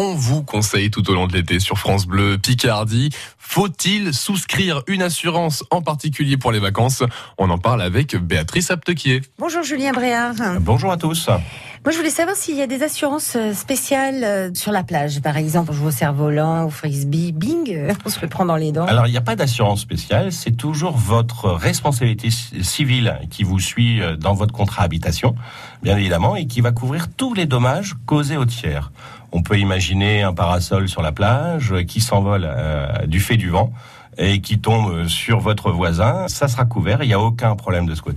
On vous conseille tout au long de l'été sur France Bleu Picardie. Faut-il souscrire une assurance en particulier pour les vacances? On en parle avec Béatrice Aptequier. Bonjour Julien Bréard. Bonjour à tous. Moi, je voulais savoir s'il y a des assurances euh, spéciales euh, sur la plage. Par exemple, on joue au cerf-volant, au frisbee, bing, euh, on se le prend dans les dents. Alors, il n'y a pas d'assurance spéciale. C'est toujours votre responsabilité civile qui vous suit dans votre contrat habitation, bien évidemment, et qui va couvrir tous les dommages causés aux tiers. On peut imaginer un parasol sur la plage qui s'envole du fait du vent et qui tombe sur votre voisin. Ça sera couvert. Il n'y a aucun problème de ce côté.